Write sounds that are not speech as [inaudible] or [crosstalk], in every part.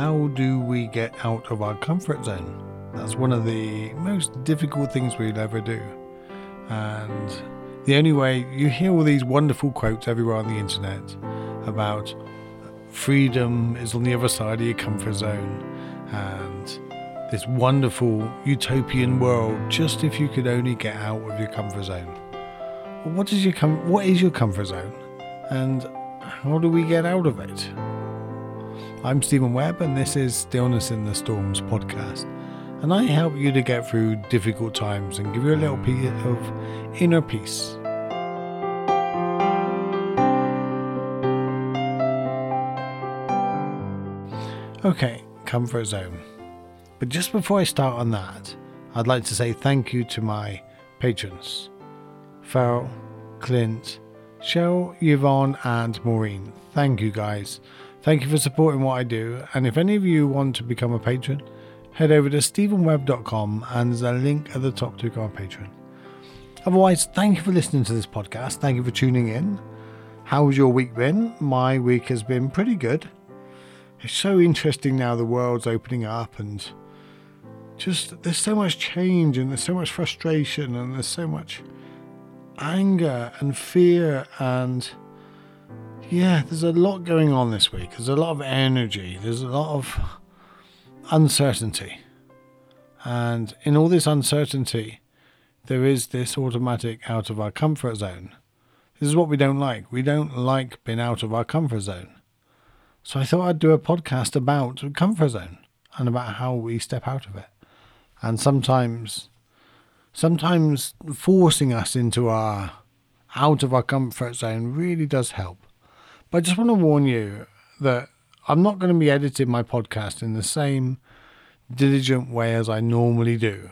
how do we get out of our comfort zone? That's one of the most difficult things we'll ever do. And the only way you hear all these wonderful quotes everywhere on the internet about freedom is on the other side of your comfort zone and this wonderful utopian world just if you could only get out of your comfort zone. What is your com- what is your comfort zone and how do we get out of it? I'm Stephen Webb and this is Stillness in the Storms podcast. And I help you to get through difficult times and give you a little bit of inner peace. Okay, comfort zone. But just before I start on that, I'd like to say thank you to my patrons Farrell, Clint, Cheryl, Yvonne, and Maureen. Thank you guys. Thank you for supporting what I do. And if any of you want to become a patron, head over to stephenwebb.com and there's a link at the top to become a patron. Otherwise, thank you for listening to this podcast. Thank you for tuning in. How's your week been? My week has been pretty good it's so interesting now the world's opening up and just there's so much change and there's so much frustration and there's so much anger and fear and yeah there's a lot going on this week. There's a lot of energy. There's a lot of uncertainty. And in all this uncertainty there is this automatic out of our comfort zone. This is what we don't like. We don't like being out of our comfort zone. So I thought I'd do a podcast about comfort zone and about how we step out of it. And sometimes, sometimes forcing us into our out of our comfort zone really does help. But I just want to warn you that I'm not going to be editing my podcast in the same diligent way as I normally do.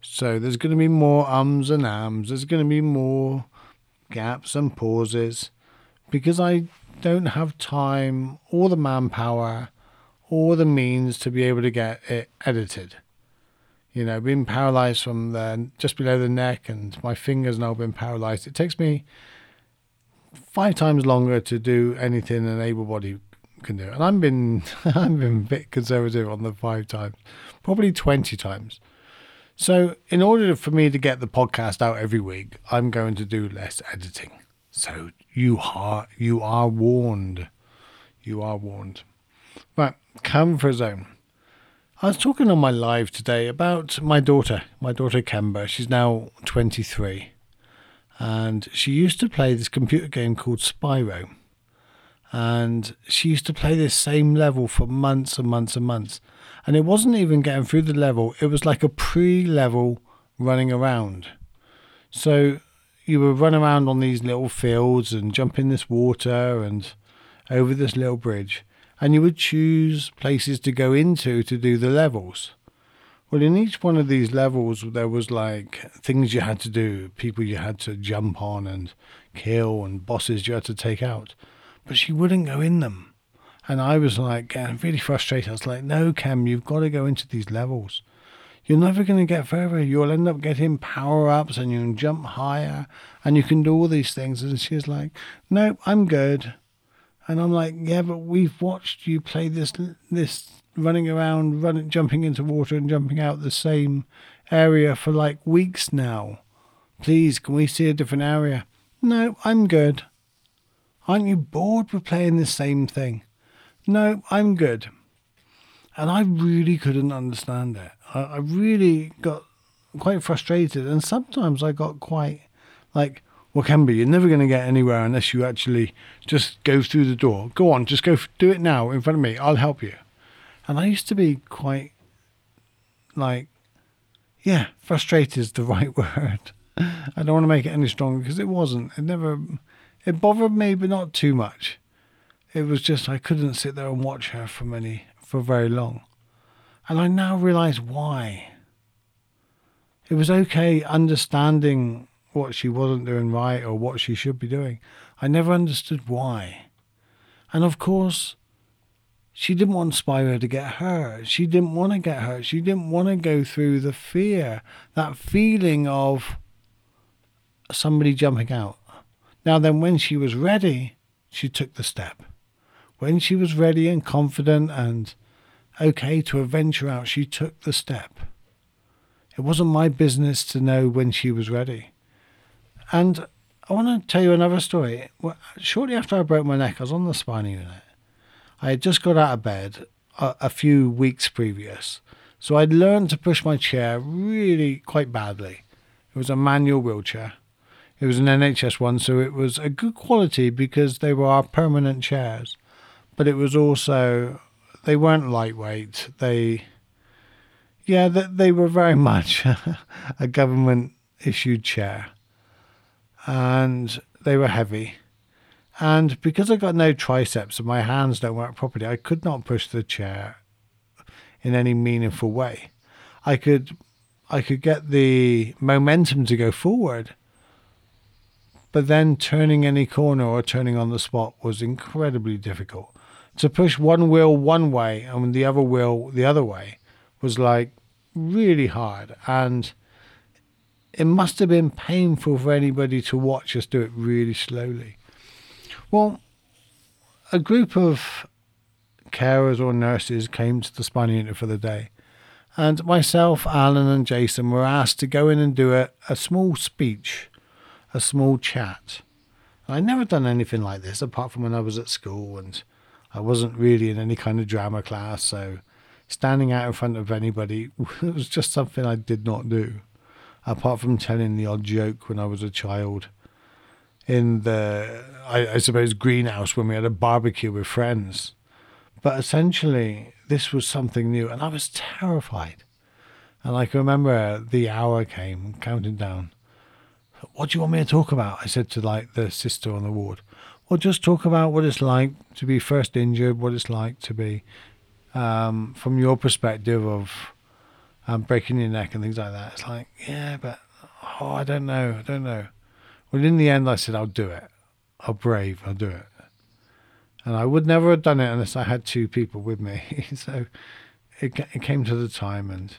So there's going to be more ums and ams. There's going to be more gaps and pauses because I don't have time or the manpower or the means to be able to get it edited. You know, being paralyzed from the just below the neck and my fingers now been paralyzed, it takes me five times longer to do anything an able body can do. And I've been [laughs] I've been a bit conservative on the five times, probably twenty times. So in order for me to get the podcast out every week, I'm going to do less editing. So you are you are warned. You are warned. Right, comfort zone. I was talking on my live today about my daughter, my daughter Kemba. She's now 23. And she used to play this computer game called Spyro. And she used to play this same level for months and months and months. And it wasn't even getting through the level, it was like a pre level running around. So you would run around on these little fields and jump in this water and over this little bridge, and you would choose places to go into to do the levels. Well, in each one of these levels, there was like things you had to do, people you had to jump on and kill, and bosses you had to take out. But she wouldn't go in them. And I was like getting really frustrated. I was like, no, Cam, you've got to go into these levels you're never going to get further. You'll end up getting power ups and you can jump higher and you can do all these things. And she's like, no, I'm good. And I'm like, Yeah, but we've watched you play this, this running around, running, jumping into water and jumping out the same area for like weeks now. Please, can we see a different area? No, I'm good. Aren't you bored with playing the same thing? No, I'm good. And I really couldn't understand it. I, I really got quite frustrated, and sometimes I got quite like, well, Kemba, you're never going to get anywhere unless you actually just go through the door. Go on, just go do it now in front of me. I'll help you. And I used to be quite like, yeah, frustrated is the [laughs] right word. I don't want to make it any stronger because it wasn't. It never, it bothered me, but not too much. It was just I couldn't sit there and watch her for many for very long. And I now realize why. It was okay understanding what she wasn't doing right or what she should be doing. I never understood why. And of course, she didn't want Spyro to get hurt. She didn't want to get hurt. She didn't want to go through the fear, that feeling of somebody jumping out. Now, then, when she was ready, she took the step. When she was ready and confident and okay to venture out, she took the step. It wasn't my business to know when she was ready. And I want to tell you another story. Shortly after I broke my neck, I was on the spinal unit. I had just got out of bed a, a few weeks previous. So I'd learned to push my chair really quite badly. It was a manual wheelchair. It was an NHS one, so it was a good quality because they were our permanent chairs. But it was also, they weren't lightweight. They, yeah, they, they were very [laughs] much a government issued chair. And they were heavy. And because I've got no triceps and my hands don't work properly, I could not push the chair in any meaningful way. I could I could get the momentum to go forward, but then turning any corner or turning on the spot was incredibly difficult. To push one wheel one way and the other wheel the other way was like really hard and it must have been painful for anybody to watch us do it really slowly. Well, a group of carers or nurses came to the spinal unit for the day. And myself, Alan, and Jason were asked to go in and do a, a small speech, a small chat. I'd never done anything like this apart from when I was at school, and I wasn't really in any kind of drama class, so standing out in front of anybody [laughs] was just something I did not do, apart from telling the odd joke when I was a child in the, I, I suppose, greenhouse when we had a barbecue with friends. But essentially, this was something new, and I was terrified. And I can remember the hour came, counting down. What do you want me to talk about? I said to like the sister on the ward. Well, just talk about what it's like to be first injured, what it's like to be, um, from your perspective of um, breaking your neck and things like that. It's like, yeah, but oh, I don't know, I don't know. Well, in the end, I said, I'll do it. I'll brave, I'll do it. And I would never have done it unless I had two people with me. [laughs] so it, it came to the time and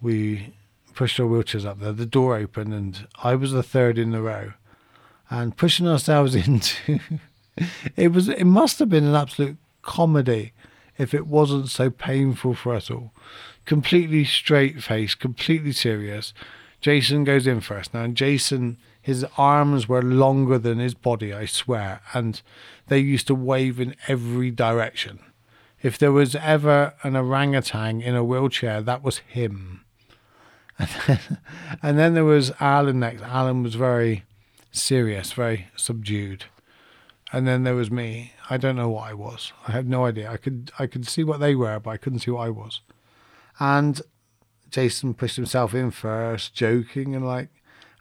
we pushed our wheelchairs up there. The door opened and I was the third in the row. And pushing ourselves [laughs] into it was it must have been an absolute comedy if it wasn't so painful for us all. Completely straight face, completely serious. Jason goes in first. Now Jason his arms were longer than his body, I swear, and they used to wave in every direction. If there was ever an orangutan in a wheelchair, that was him. [laughs] And then, and then there was Alan next. Alan was very serious, very subdued. And then there was me. I don't know what I was. I have no idea. I could I could see what they were, but I couldn't see what I was. And Jason pushed himself in first, joking and like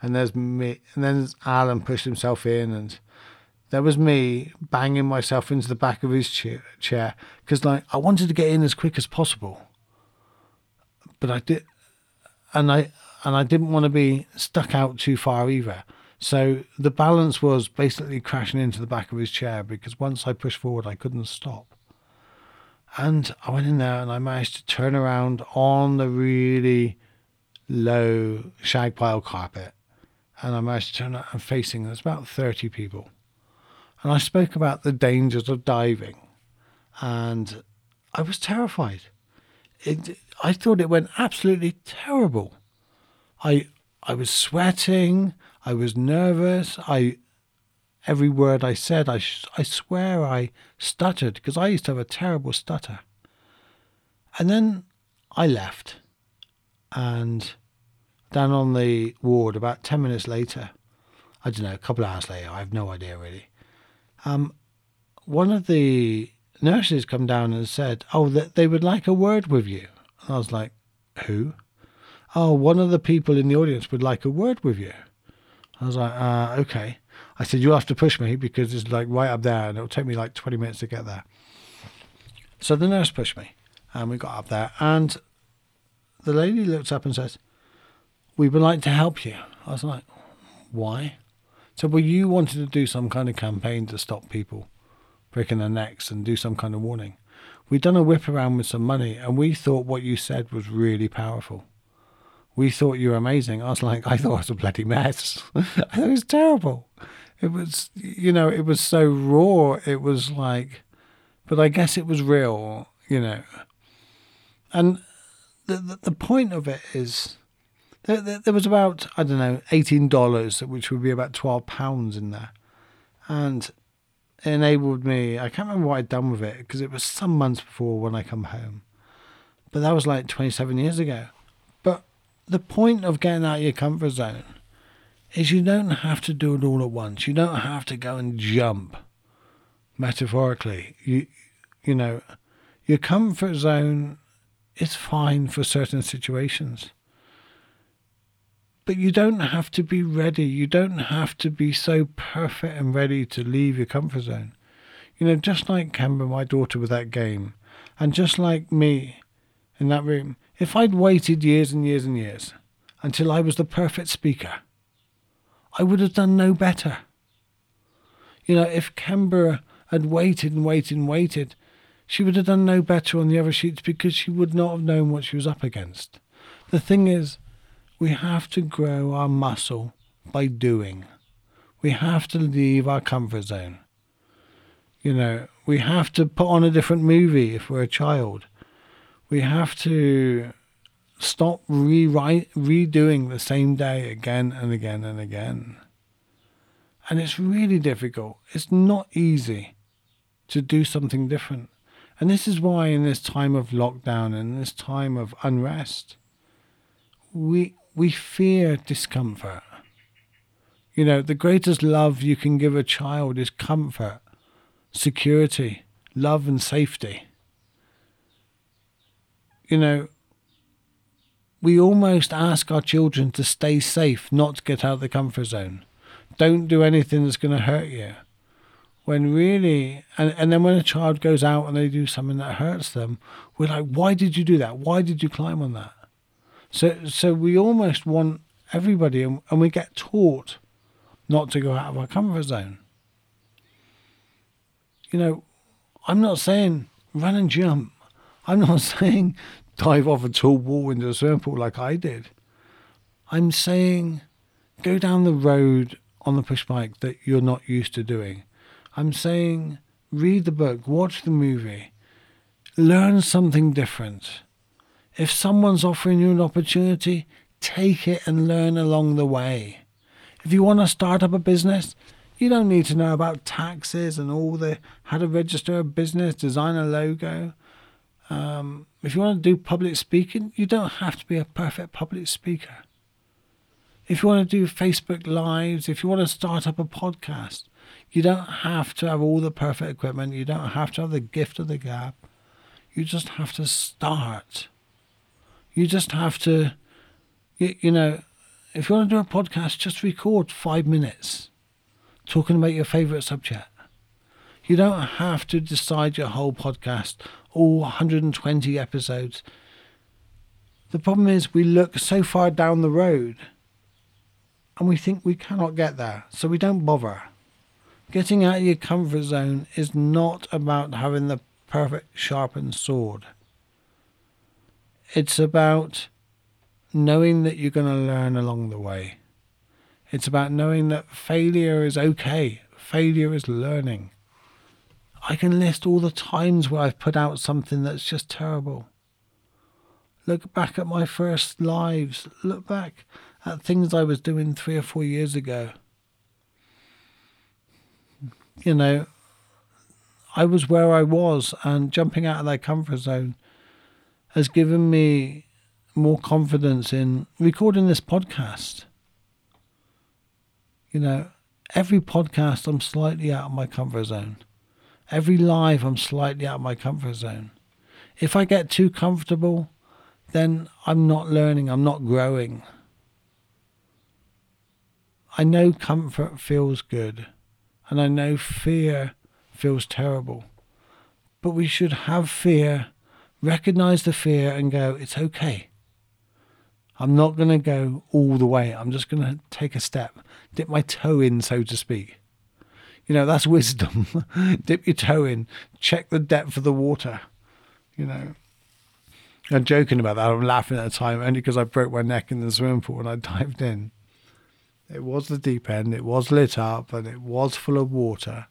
and there's me, and then Alan pushed himself in, and there was me banging myself into the back of his chair because like I wanted to get in as quick as possible, but I did, and I and I didn't want to be stuck out too far either. So the balance was basically crashing into the back of his chair because once I pushed forward, I couldn't stop. And I went in there and I managed to turn around on the really low shag pile carpet and I managed to turn out and facing there's about 30 people. And I spoke about the dangers of diving, and I was terrified. It, I thought it went absolutely terrible. I I was sweating. I was nervous. I every word I said, I I swear I stuttered because I used to have a terrible stutter. And then I left, and down on the ward about 10 minutes later. I don't know, a couple of hours later. I have no idea really. Um, one of the nurses come down and said, "Oh, that they would like a word with you." And I was like, "Who?" "Oh, one of the people in the audience would like a word with you." I was like, uh, "Okay." I said, "You'll have to push me because it's like right up there, and it'll take me like 20 minutes to get there." So the nurse pushed me, and we got up there, and the lady looks up and says, we would like to help you. I was like, why? So, well, you wanted to do some kind of campaign to stop people breaking their necks and do some kind of warning. We'd done a whip around with some money and we thought what you said was really powerful. We thought you were amazing. I was like, I thought it was a bloody mess. [laughs] it was terrible. It was, you know, it was so raw. It was like, but I guess it was real. you know. And the, the, the point of it is there, there, there was about, I don't know, $18, which would be about £12 in there. And it enabled me, I can't remember what I'd done with it because it was some months before when I come home. But that was like 27 years ago. But the point of getting out of your comfort zone is you don't have to do it all at once. You don't have to go and jump metaphorically. You you know, your comfort zone is fine for certain situations. But you don't have to be ready. You don't have to be so perfect and ready to leave your comfort zone. You know, just like Kemba, my daughter, with that game, and just like me in that room, if I'd waited years and years and years until I was the perfect speaker, I would have done no better. You know, if Kemba had waited and waited and waited, she would have done no better on the other sheets because she would not have known what she was up against. The thing is, we have to grow our muscle by doing. We have to leave our comfort zone. You know, we have to put on a different movie if we're a child. We have to stop rewrite, redoing the same day again and again and again. And it's really difficult. It's not easy to do something different. And this is why, in this time of lockdown and this time of unrest, we we fear discomfort. You know, the greatest love you can give a child is comfort, security, love, and safety. You know, we almost ask our children to stay safe, not to get out of the comfort zone. Don't do anything that's going to hurt you. When really and, and then when a child goes out and they do something that hurts them we're like why did you do that? Why did you climb on that? So so we almost want everybody and, and we get taught not to go out of our comfort zone. You know i'm not saying run and jump. I'm not [laughs] saying dive off a tall wall into a swimming pool like i did i'm saying go down the road on the push bike that you're not used to doing I'm saying read the book, watch the movie, learn something different. If someone's offering you an opportunity, take it and learn along the way. If you want to start up a business, you don't need to know about taxes and all the how to register a business, design a logo. Um, if you want to do public speaking, you don't have to be a perfect public speaker. If you want to do Facebook Lives, if you want to start up a podcast, you don't have to have all the perfect equipment. You don't have to have the gift of the gab. You just have to start. You just have to, you, you know, if you want to do a podcast, just record five minutes talking about your favorite subject. You don't have to decide your whole podcast, all 120 episodes. The problem is, we look so far down the road and we think we cannot get there, so we don't bother. Getting out of your comfort zone is not about having the perfect sharpened sword. It's about knowing that you're going to learn along the way. It's about knowing that failure is okay. Failure is learning. I can list all the times where I've put out something that's just terrible. Look back at my first lives. Look back at things I was doing three or four years ago you know, I was where I was, and jumping out of that comfort zone has given me more confidence in recording this podcast. You know, every podcast I'm slightly out of my comfort zone. Every live I'm slightly out of my comfort zone. If I get too comfortable, then I'm not learning, I'm not growing. I know comfort feels good. And I know fear feels terrible. But we should have fear, recognize the fear, and go, it's okay. I'm not going to go all the way. I'm just going to take a step, dip my toe in, so to speak. You know, that's [laughs] wisdom. dip your toe in, check the depth of the water. You know, I'm joking about that. I'm laughing at the time only because I broke my neck in the swimming pool and I dived in. It was the deep end, it was lit up, and it was full of water.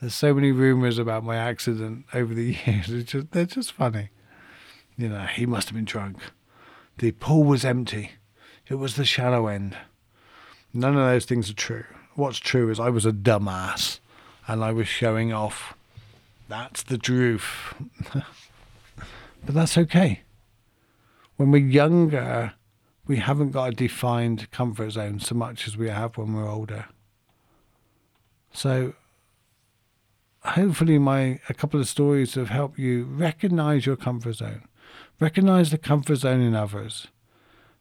There's so many rumors about my accident over the [laughs] years. Just, they're just funny. You know, he must have been drunk. The pool was empty. It was the shallow end. None of those things are true. What's true is I was a dumbass and I was showing off. That's the truth. [laughs] but that's okay. When we're younger, we haven't got a defined comfort zone so much as we have when we're older. So hopefully my a couple of stories have helped you recognize your comfort zone. Recognize the comfort zone in others.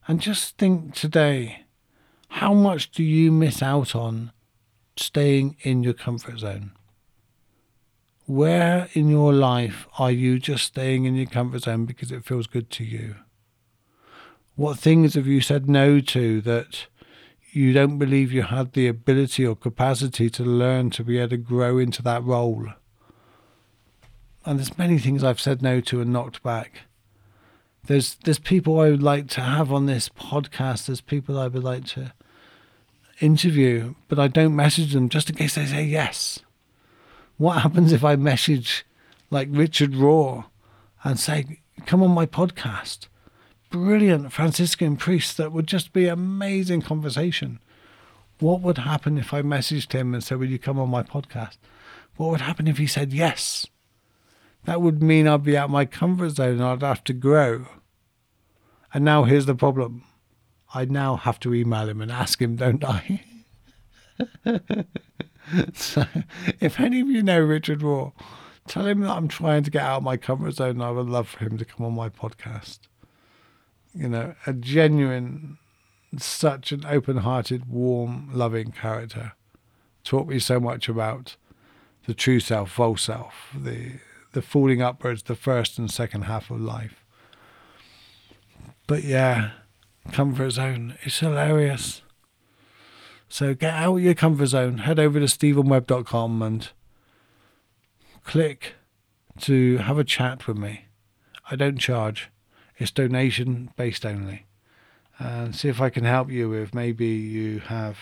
And just think today, how much do you miss out on staying in your comfort zone? Where in your life are you just staying in your comfort zone because it feels good to you? What things have you said no to that you don't believe you had the ability or capacity to learn to be able to grow into that role? And there's many things I've said no to and knocked back. There's there's people I would like to have on this podcast. There's people I would like to interview, but I don't message them just in case they say yes. What happens if I message like Richard Rohr and say, "Come on my podcast"? brilliant Franciscan priest that would just be amazing conversation. What would happen if I messaged him and said, Will you come on my podcast? What would happen if he said yes? That would mean I'd be out my comfort zone and I'd have to grow. And now here's the problem I now have to email him and ask him, don't I? [laughs] so, if any of you know Richard Rohr, tell him that I'm trying to get out of my comfort zone and I would love for him to come on my podcast you know, a genuine, such an open hearted, warm, loving character. Taught me so much about the true self, false self, the the falling upwards, the first and second half of life. But yeah, comfort zone. It's hilarious. So get out of your comfort zone. Head over to stephenwebb.com and click to have a chat with me. I don't charge. It's donation based only. And see if I can help you with maybe you have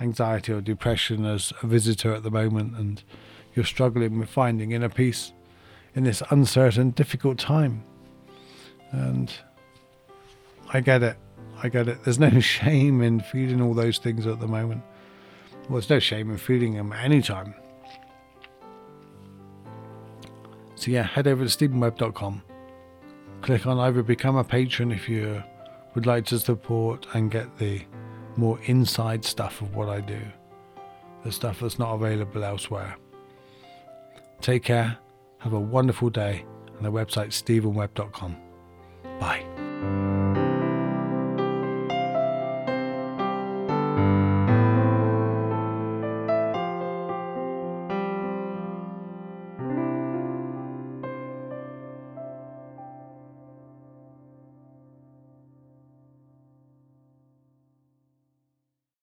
anxiety or depression as a visitor at the moment and you're struggling with finding inner peace in this uncertain, difficult time. And I get it. I get it. There's no [laughs] shame in feeling all those things at the moment. Well, there's no shame in feeling them at any time. So, yeah, head over to stephenwebb.com click on either become a patron if you would like to support and get the more inside stuff of what I do, the stuff that's not available elsewhere. Take care, have a wonderful day, and the website stephenwebb.com.